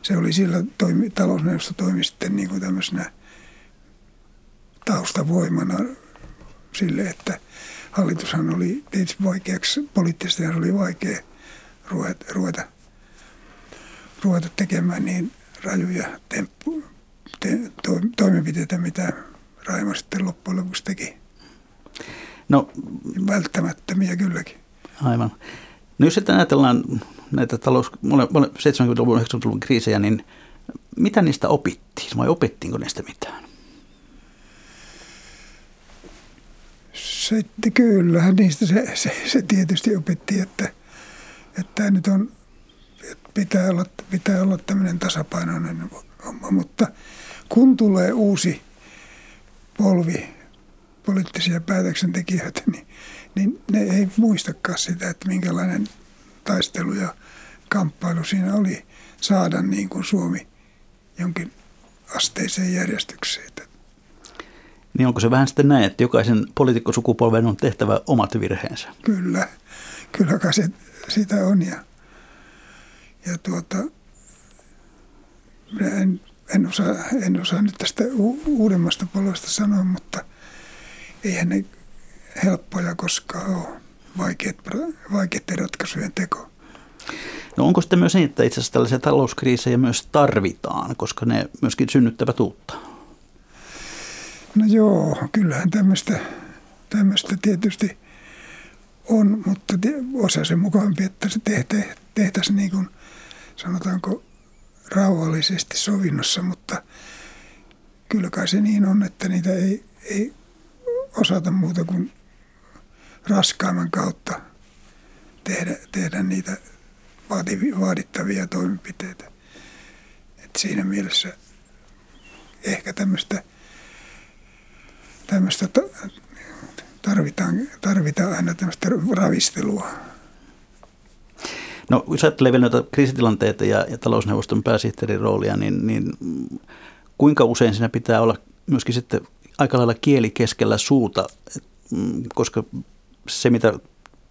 se oli sillä, toimi, talousneuvosto toimi sitten niin kuin tämmöisenä taustavoimana sille, että hallitushan oli tietysti vaikeaksi, poliittisesti oli vaikea ruveta, ruveta, ruveta tekemään niin rajuja temppu, te, to, toimenpiteitä, mitä Raimo sitten loppujen lopuksi teki. No, Välttämättömiä kylläkin. Aivan. No jos sitten ajatellaan näitä talous, 70-luvun 90-luvun kriisejä, niin mitä niistä opittiin vai opittiinko niistä mitään? Se, kyllähän niistä se, se, se tietysti opetti, että, että nyt on, että pitää olla, pitää olla tämmöinen tasapainoinen homma, mutta kun tulee uusi polvi poliittisia päätöksentekijöitä, niin, niin ne ei muistakaan sitä, että minkälainen taistelu ja kamppailu siinä oli saada niin kuin Suomi jonkin asteiseen järjestykseen. Niin onko se vähän sitten näin, että jokaisen poliitikkosukupolven on tehtävä omat virheensä? Kyllä, kyllä kai se, sitä on. Ja, ja tuota, en, en, osaa, en osaa nyt tästä u, uudemmasta polvesta sanoa, mutta eihän ne helppoja koskaan ole vaikeiden ratkaisujen teko. No onko sitten myös niin, että itse asiassa tällaisia talouskriisejä myös tarvitaan, koska ne myöskin synnyttävät uutta? No joo, kyllähän tämmöistä, tämmöistä tietysti on, mutta osa sen mukaampi, että se tehtäisiin niin kuin, sanotaanko rauhallisesti sovinnossa, mutta kyllä kai se niin on, että niitä ei, ei osata muuta kuin raskaamman kautta tehdä, tehdä niitä vaadittavia toimenpiteitä. Et siinä mielessä ehkä tämmöistä tämmöistä tarvitaan, tarvitaan aina tämmöistä ravistelua. No jos ajattelee vielä noita kriisitilanteita ja, ja talousneuvoston pääsihteerin roolia, niin, niin kuinka usein siinä pitää olla myöskin sitten aika lailla kieli keskellä suuta, mm, koska se mitä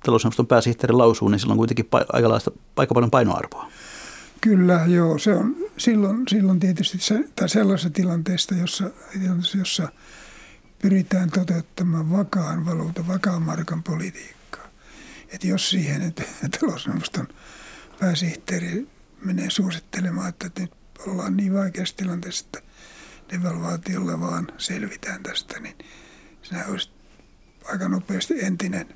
talousneuvoston pääsihteeri lausuu, niin sillä on kuitenkin aika, laista, aika paljon painoarvoa. Kyllä, joo. Se on silloin, silloin tietysti se, tai sellaisessa tilanteessa, jossa, jossa pyritään toteuttamaan vakaan valuutan, vakaan markan politiikkaa. Että jos siihen, että talousneuvoston pääsihteeri menee suosittelemaan, että nyt ollaan niin vaikeassa tilanteessa, että devalvaatiolla vaan selvitään tästä, niin sinä olisi aika nopeasti entinen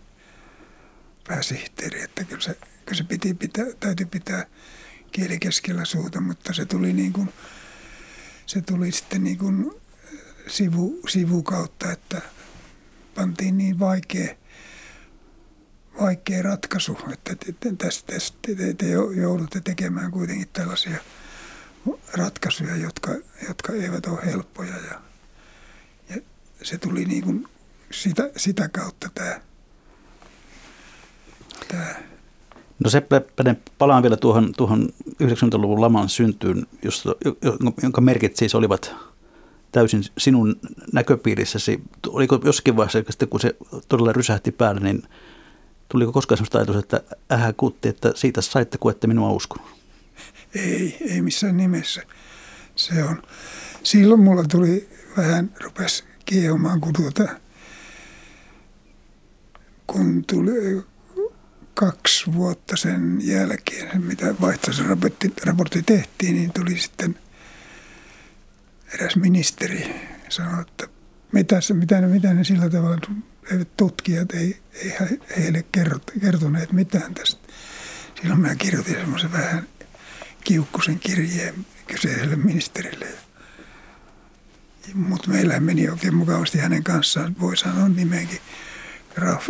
pääsihteeri, että kyllä se, kyllä se piti pitää, täytyy pitää kieli keskellä suuta, mutta se tuli niin kuin, se tuli sitten niin kuin sivu, sivukautta, että pantiin niin vaikea, vaikea ratkaisu, että tästä te, te joudutte tekemään kuitenkin tällaisia ratkaisuja, jotka, jotka eivät ole helppoja. Ja, ja se tuli niin kuin sitä, sitä kautta tämä, tämä No se palaan vielä tuohon, tuohon 90-luvun laman syntyyn, josta, jonka merkit siis olivat täysin sinun näköpiirissäsi. Oliko jossakin vaiheessa, kun se todella rysähti päälle, niin tuliko koskaan sellaista ajatus, että ähä kutti, että siitä saitte, kun ette minua uskonut? Ei, ei missään nimessä. Se on. Silloin mulla tuli vähän, rupesi kiehumaan, kun tuota, kun tuli kaksi vuotta sen jälkeen, mitä vaihtoisen raportti, tehtiin, niin tuli sitten eräs ministeri sanoi, että mitä, mitä, ne, mitä ne sillä tavalla tutkijat ei, ei heille kertoneet mitään tästä. Silloin mä kirjoitin semmoisen vähän kiukkusen kirjeen kyseiselle ministerille. Mutta meillä meni oikein mukavasti hänen kanssaan, voi sanoa nimenkin. Raf,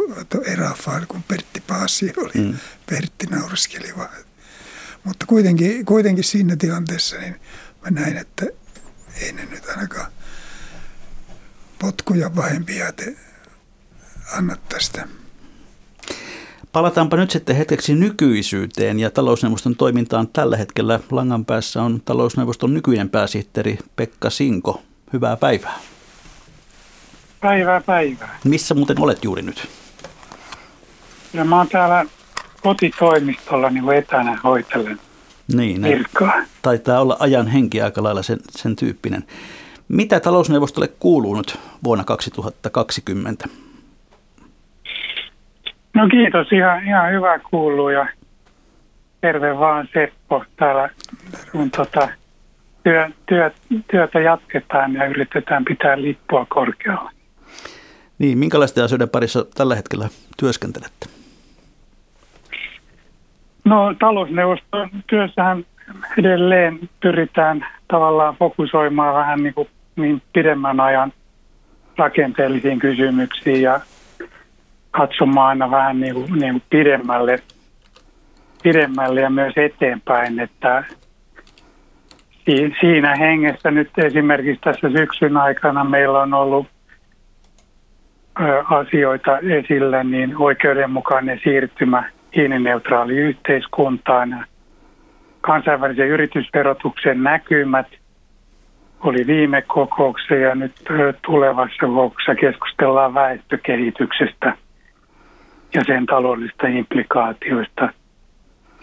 Rafael, kun Pertti Paasi oli. Mm. Pertti nauraskeli vaan. Mutta kuitenkin, kuitenkin siinä tilanteessa niin mä näin, että ei ne nyt ainakaan potkuja pahempia te anna tästä. Palataanpa nyt sitten hetkeksi nykyisyyteen ja talousneuvoston toimintaan tällä hetkellä. Langan päässä on talousneuvoston nykyinen pääsihteeri Pekka Sinko. Hyvää päivää. Päivää päivää. Missä muuten olet juuri nyt? Ja mä oon täällä kotitoimistolla niin etänä hoitellen niin, virkaa. Taitaa olla ajan henki aika lailla sen, sen tyyppinen. Mitä talousneuvostolle kuuluu nyt vuonna 2020? No kiitos, ihan, ihan hyvä kuuluu ja terve vaan Seppo täällä, kun tota, työ, työ, työtä jatketaan ja yritetään pitää lippua korkealla. Niin, minkälaisten asioiden parissa tällä hetkellä työskentelette? No talousneuvoston työssähän edelleen pyritään tavallaan fokusoimaan vähän niin, kuin niin pidemmän ajan rakenteellisiin kysymyksiin ja katsomaan aina vähän niin kuin, niin kuin pidemmälle, pidemmälle ja myös eteenpäin, että siinä hengessä nyt esimerkiksi tässä syksyn aikana meillä on ollut asioita esillä, niin oikeudenmukainen siirtymä hiilineutraali yhteiskuntaan, kansainvälisen yritysverotuksen näkymät oli viime kokouksessa ja nyt tulevassa kokouksessa keskustellaan väestökehityksestä ja sen taloudellisista implikaatioista.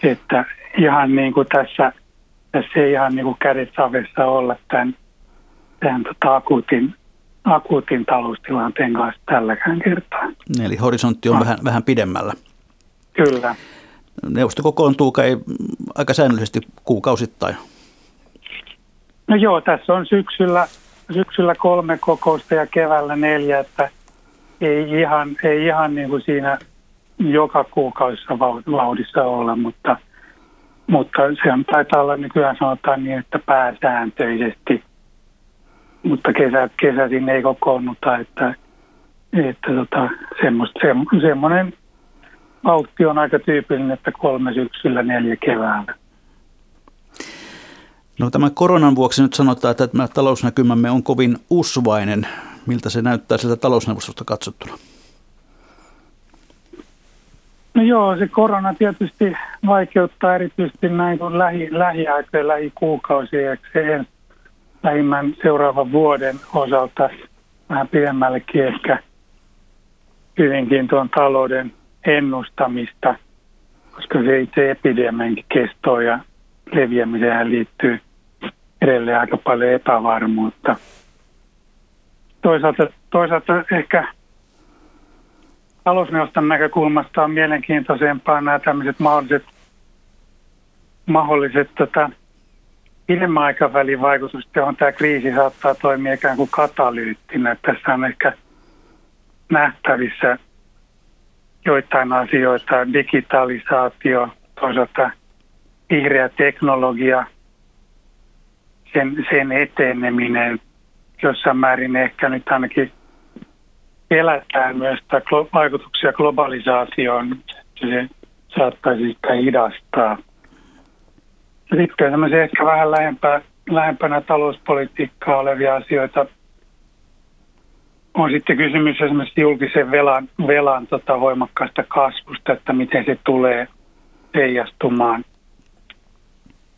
Että ihan niin kuin tässä, tässä ei ihan niin kuin kädet savessa olla tämän, tämän tota akuutin, akuutin taloustilanteen kanssa tälläkään kertaa. Eli horisontti on ah. vähän, vähän pidemmällä. Kyllä. Neuvosto kokoontuu kai aika säännöllisesti kuukausittain. No joo, tässä on syksyllä, syksyllä kolme kokousta ja keväällä neljä, että ei ihan, ei ihan niin kuin siinä joka kuukausissa vauhdissa olla, mutta, mutta se on, taitaa olla nykyään sanotaan niin, että pääsääntöisesti, mutta kesä, kesäisin ei kokoonnuta, että, että tota, semmoista, semmoinen vauhti on aika tyypillinen, että kolme syksyllä, neljä keväällä. No tämän koronan vuoksi nyt sanotaan, että tämä talousnäkymämme on kovin usvainen. Miltä se näyttää sieltä talousneuvostosta katsottuna? No joo, se korona tietysti vaikeuttaa erityisesti näin kuin lähi, lähiaikojen, lähikuukausien se lähimmän seuraavan vuoden osalta vähän pidemmällekin ehkä hyvinkin tuon talouden ennustamista, koska se itse epidemiankin kestoon ja leviämiseen liittyy edelleen aika paljon epävarmuutta. Toisaalta, toisaalta ehkä talousneuvoston näkökulmasta on mielenkiintoisempaa nämä tämmöiset mahdolliset, mahdolliset tota, pidemmän aikavälin vaikutukset, johon tämä kriisi saattaa toimia ikään kuin katalyyttinä. Tässä on ehkä nähtävissä joitain asioita, digitalisaatio, toisaalta vihreä teknologia, sen, sen eteneminen jossain määrin ehkä nyt ainakin pelätään myös vaikutuksia globalisaatioon, se saattaisi sitä hidastaa. Sitten tämmöisiä ehkä vähän lähempää, lähempänä talouspolitiikkaa olevia asioita on sitten kysymys esimerkiksi julkisen velan, velan tota, voimakkaasta kasvusta, että miten se tulee heijastumaan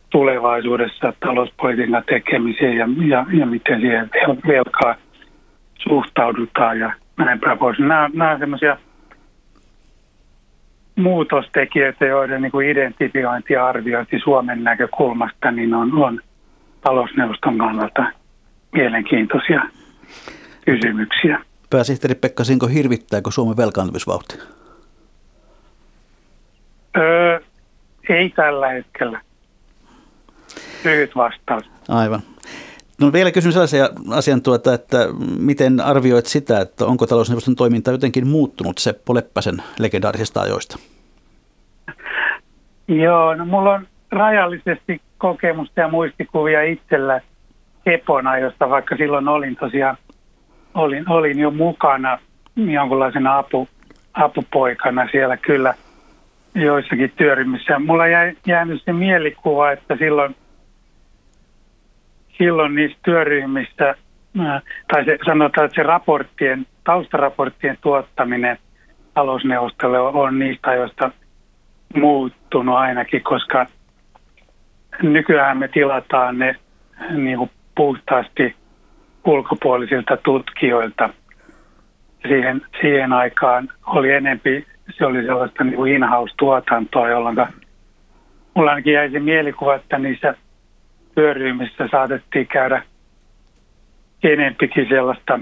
tulevaisuudessa talouspolitiikan tekemiseen ja, ja, ja miten siihen velkaa suhtaudutaan ja päin pois. Nämä, nämä ovat sellaisia muutostekijöitä, joiden niin kuin identifiointi ja arviointi Suomen näkökulmasta niin on, on talousneuvoston kannalta mielenkiintoisia kysymyksiä. Pääsihteeri Pekka Sinko, hirvittääkö Suomen velkaantumisvauhti? Öö, ei tällä hetkellä. Lyhyt vastaus. Aivan. No vielä kysyn sellaisia asian tuota, että miten arvioit sitä, että onko talousneuvoston toiminta jotenkin muuttunut Seppo Leppäsen legendaarisista ajoista? Joo, no mulla on rajallisesti kokemusta ja muistikuvia itsellä Sepona, josta vaikka silloin olin tosiaan olin, olin jo mukana jonkunlaisena apu, apupoikana siellä kyllä joissakin työryhmissä. Mulla jäi jäänyt se mielikuva, että silloin, silloin niissä työryhmissä, tai se, sanotaan, että se raporttien, taustaraporttien tuottaminen talousneuvostolle on, niistä ajoista muuttunut ainakin, koska nykyään me tilataan ne niin kuin puhtaasti ulkopuolisilta tutkijoilta. Siihen, siihen aikaan oli enempi, se oli sellaista niin in-house-tuotantoa, jolloin mulla ainakin jäi se mielikuva, että niissä työryhmissä saatettiin käydä enempikin sellaista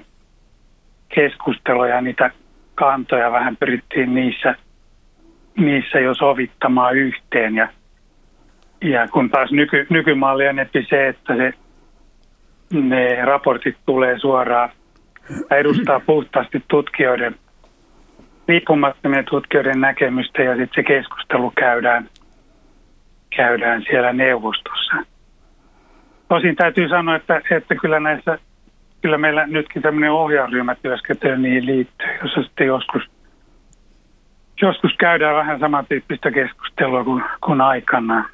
keskustelua ja niitä kantoja vähän pyrittiin niissä niissä jo sovittamaan yhteen. Ja, ja kun taas nyky, nykymalli on se, että se, ne raportit tulee suoraan, edustaa puhtaasti tutkijoiden, riippumattomien tutkijoiden näkemystä ja sitten se keskustelu käydään, käydään siellä neuvostossa. Tosin täytyy sanoa, että, että kyllä näissä, kyllä meillä nytkin tämmöinen ohjausryhmätyöskentely niihin liittyy, jossa sitten joskus, joskus käydään vähän samantyyppistä keskustelua kuin, kuin aikanaan.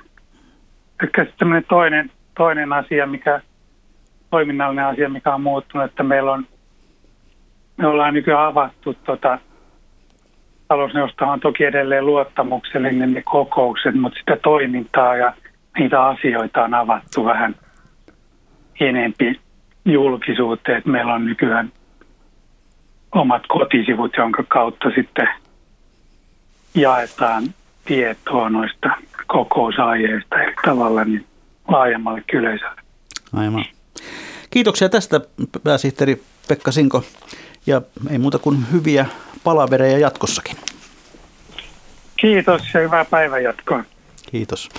Ehkä sitten toinen, toinen asia, mikä toiminnallinen asia, mikä on muuttunut, että meillä on, me ollaan nykyään avattu tota, talousneuvosto on toki edelleen luottamuksellinen ne kokoukset, mutta sitä toimintaa ja niitä asioita on avattu vähän – enempi julkisuuteen, että meillä on nykyään omat kotisivut, jonka kautta sitten jaetaan tietoa noista kokousaiheista eri tavalla niin laajemmalle yleisölle. Aivan. Kiitoksia tästä pääsihteeri Pekka Sinko ja ei muuta kuin hyviä palavereja jatkossakin. Kiitos ja hyvää päivänjatkoa. Kiitos.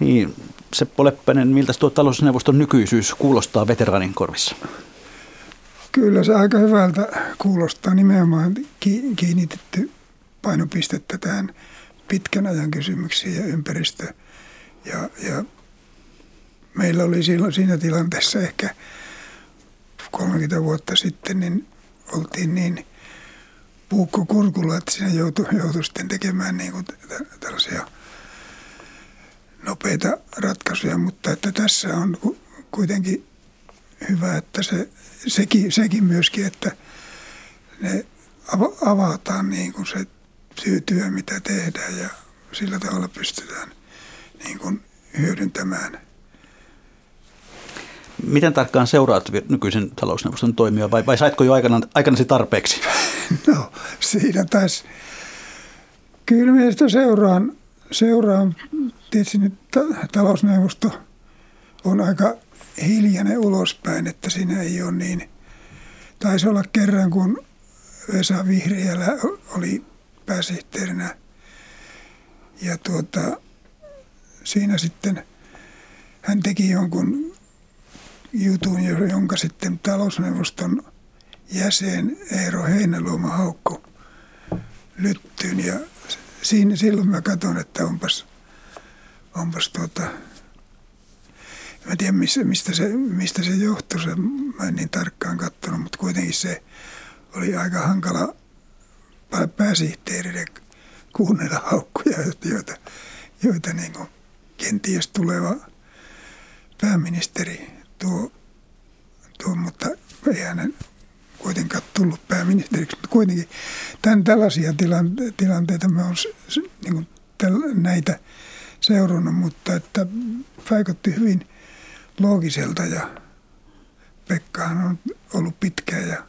Niin, Seppo Leppänen, miltä tuo talousneuvoston nykyisyys kuulostaa veteraanin korvissa? Kyllä se aika hyvältä kuulostaa nimenomaan kiinnitetty painopistettä tähän pitkän ajan kysymyksiin ja ympäristö. Ja, ja meillä oli silloin siinä tilanteessa ehkä 30 vuotta sitten, niin oltiin niin puukko kurkulla, että siinä joutui, joutui sitten tekemään niin kuin tällaisia – nopeita ratkaisuja, mutta että tässä on kuitenkin hyvä, että se, sekin, sekin myöskin, että ne avataan niin kuin se työ, mitä tehdään ja sillä tavalla pystytään niin kuin hyödyntämään. Miten tarkkaan seuraat nykyisen talousneuvoston toimia vai, vai saitko jo aikana, aikanasi tarpeeksi? No siinä taas, kyllä mielestä seuraan, seuraan tietysti talousneuvosto on aika hiljainen ulospäin, että siinä ei ole niin. Taisi olla kerran, kun Vesa Vihriälä oli pääsihteerinä ja tuota, siinä sitten hän teki jonkun jutun, jonka sitten talousneuvoston jäsen Eero Heinäluoma haukko lyttyyn ja siinä, silloin mä katson, että onpas onpas tuota, mä tiedä mistä, mistä, se, mistä se johtui, se, mä en niin tarkkaan katsonut, mutta kuitenkin se oli aika hankala pääsihteerille kuunnella haukkuja, joita, joita niin kuin kenties tuleva pääministeri tuo, tuo mutta ei hänen kuitenkaan tullut pääministeriksi, mutta kuitenkin tämän, tällaisia tilanteita me on niin kuin täl, näitä seurannut, mutta että vaikutti hyvin loogiselta ja Pekkahan on ollut pitkä ja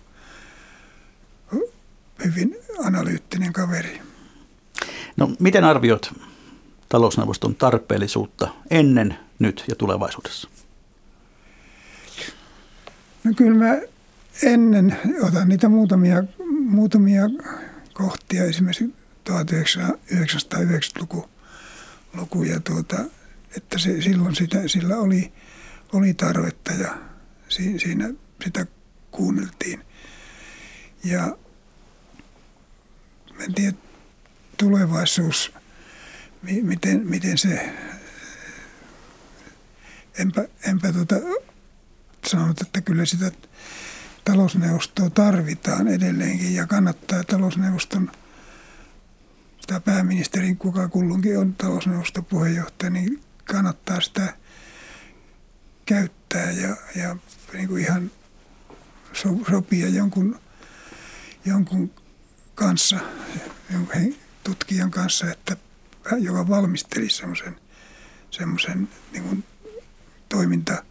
hyvin analyyttinen kaveri. No miten arviot talousneuvoston tarpeellisuutta ennen, nyt ja tulevaisuudessa? No kyllä mä ennen otan niitä muutamia, muutamia kohtia, esimerkiksi 1990-luku lukuja, tuota, että se, silloin sitä, sillä oli, oli tarvetta ja si, siinä sitä kuunneltiin. Ja en tiedä, tulevaisuus, miten, miten se, enpä, enpä tuota, sanonut, että kyllä sitä talousneuvostoa tarvitaan edelleenkin ja kannattaa talousneuvoston – tämä pääministerin, kuka kullunkin on talousneuvoston puheenjohtaja, niin kannattaa sitä käyttää ja, ja niin kuin ihan so, sopia jonkun, jonkun kanssa, jonkun tutkijan kanssa, että joka semmoisen semmoisen niin toiminta,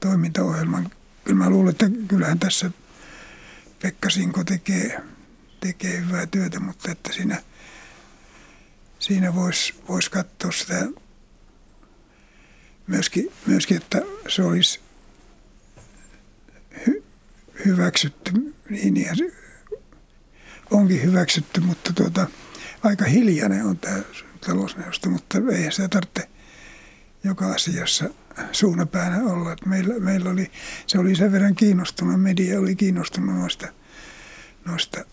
toimintaohjelman. Kyllä mä luulen, että kyllähän tässä Pekka Sinko tekee, tekee hyvää työtä, mutta että siinä – siinä voisi vois katsoa sitä myöskin, myöskin, että se olisi hy, hyväksytty, niin, niin onkin hyväksytty, mutta tuota, aika hiljainen on tämä talousneuvosto, mutta ei sitä tarvitse joka asiassa suunapäänä olla. Että meillä, meillä oli, se oli sen verran kiinnostunut, media oli kiinnostunut noista, noista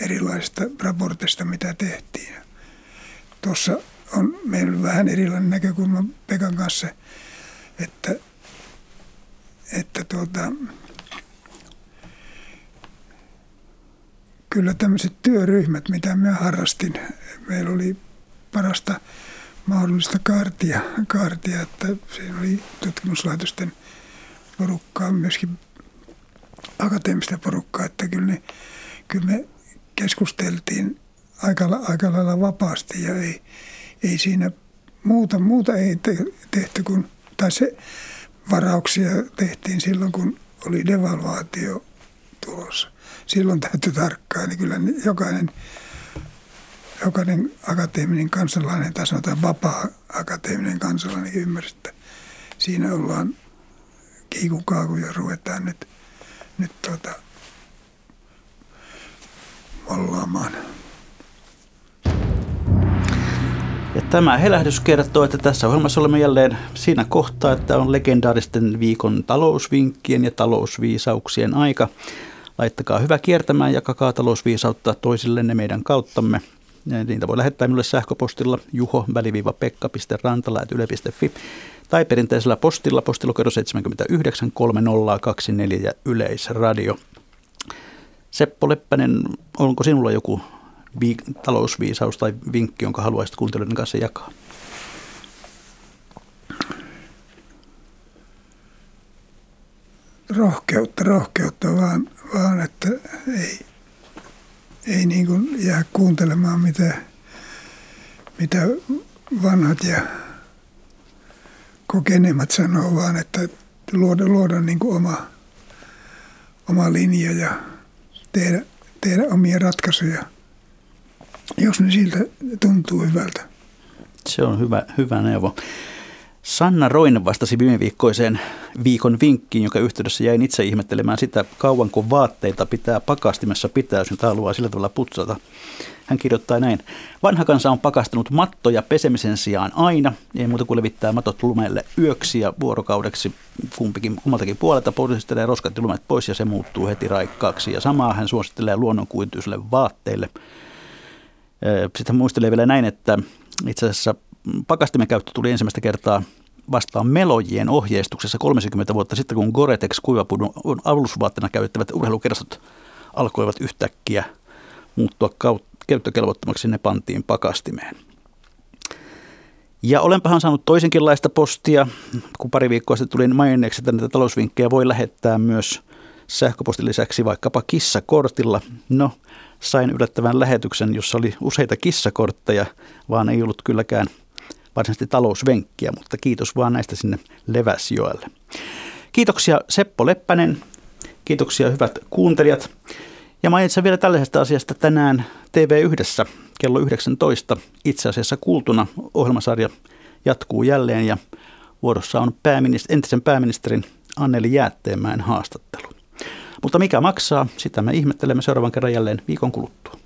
erilaisista raporteista, mitä tehtiin. Tuossa on meillä vähän erilainen näkökulma Pekan kanssa, että, että tuota, kyllä tämmöiset työryhmät, mitä minä harrastin, meillä oli parasta mahdollista kaartia, kaartia että siinä oli tutkimuslaitosten porukkaa, myöskin akateemista porukkaa, että kyllä, ne, kyllä me keskusteltiin aika, aika lailla vapaasti ja ei, ei siinä muuta, muuta ei tehty kuin, tai se varauksia tehtiin silloin, kun oli devalvaatio tulossa. Silloin täytyy tarkkaan, niin kyllä jokainen, jokainen akateeminen kansalainen, tai sanotaan vapaa akateeminen kansalainen ymmärsi, että siinä ollaan kiikukaaku ja ruvetaan nyt, nyt tuota, mollaamaan. Ja tämä helähdys kertoo, että tässä ohjelmassa olemme jälleen siinä kohtaa, että on legendaaristen viikon talousvinkkien ja talousviisauksien aika. Laittakaa hyvä kiertämään, jakakaa talousviisautta toisillenne meidän kauttamme. Niitä voi lähettää minulle sähköpostilla juho-pekka.rantala.yle.fi tai perinteisellä postilla postilokero 79 3024 ja Yleisradio. Seppo Leppänen, onko sinulla joku viik- talousviisaus tai vinkki, jonka haluaisit kuuntelijoiden kanssa jakaa? Rohkeutta, rohkeutta vaan, vaan että ei, ei niin kuin jää kuuntelemaan mitä, mitä vanhat ja kokeneemmat sanoo, vaan että luoda, luoda niin kuin oma, oma linja ja tehdä, tehdä omia ratkaisuja – jos ne siltä tuntuu hyvältä. Se on hyvä, hyvä neuvo. Sanna Roine vastasi viime viikkoiseen viikon vinkkiin, joka yhteydessä jäin itse ihmettelemään sitä, kauanko vaatteita pitää pakastimessa pitää, jos niitä haluaa sillä tavalla putsata. Hän kirjoittaa näin. Vanha kansa on pakastanut mattoja pesemisen sijaan aina. Ei muuta kuin levittää matot lumelle yöksi ja vuorokaudeksi kumpikin, kummaltakin puolelta puristelee roskat lumet pois ja se muuttuu heti raikkaaksi. Ja samaa hän suosittelee luonnonkuituisille vaatteille. Sitten hän muistelee vielä näin, että itse asiassa pakastimen käyttö tuli ensimmäistä kertaa vastaan melojien ohjeistuksessa 30 vuotta sitten, kun Goretex kuivapudun alusvaatteena käyttävät urheilukerastot alkoivat yhtäkkiä muuttua käyttökelvottomaksi, ne pantiin pakastimeen. Ja olenpahan saanut toisenkinlaista postia, kun pari viikkoa sitten tulin maininneeksi, että näitä talousvinkkejä voi lähettää myös sähköpostin lisäksi vaikkapa kissakortilla. No, sain yllättävän lähetyksen, jossa oli useita kissakortteja, vaan ei ollut kylläkään varsinaisesti talousvenkkiä, mutta kiitos vaan näistä sinne Leväsjoelle. Kiitoksia Seppo Leppänen, kiitoksia hyvät kuuntelijat. Ja mainitsen vielä tällaisesta asiasta tänään TV1 kello 19 itse asiassa kuultuna ohjelmasarja jatkuu jälleen ja vuorossa on pääminist- entisen pääministerin Anneli Jäätteenmäen haastattelu. Mutta mikä maksaa, sitä me ihmettelemme seuraavan kerran jälleen viikon kuluttua.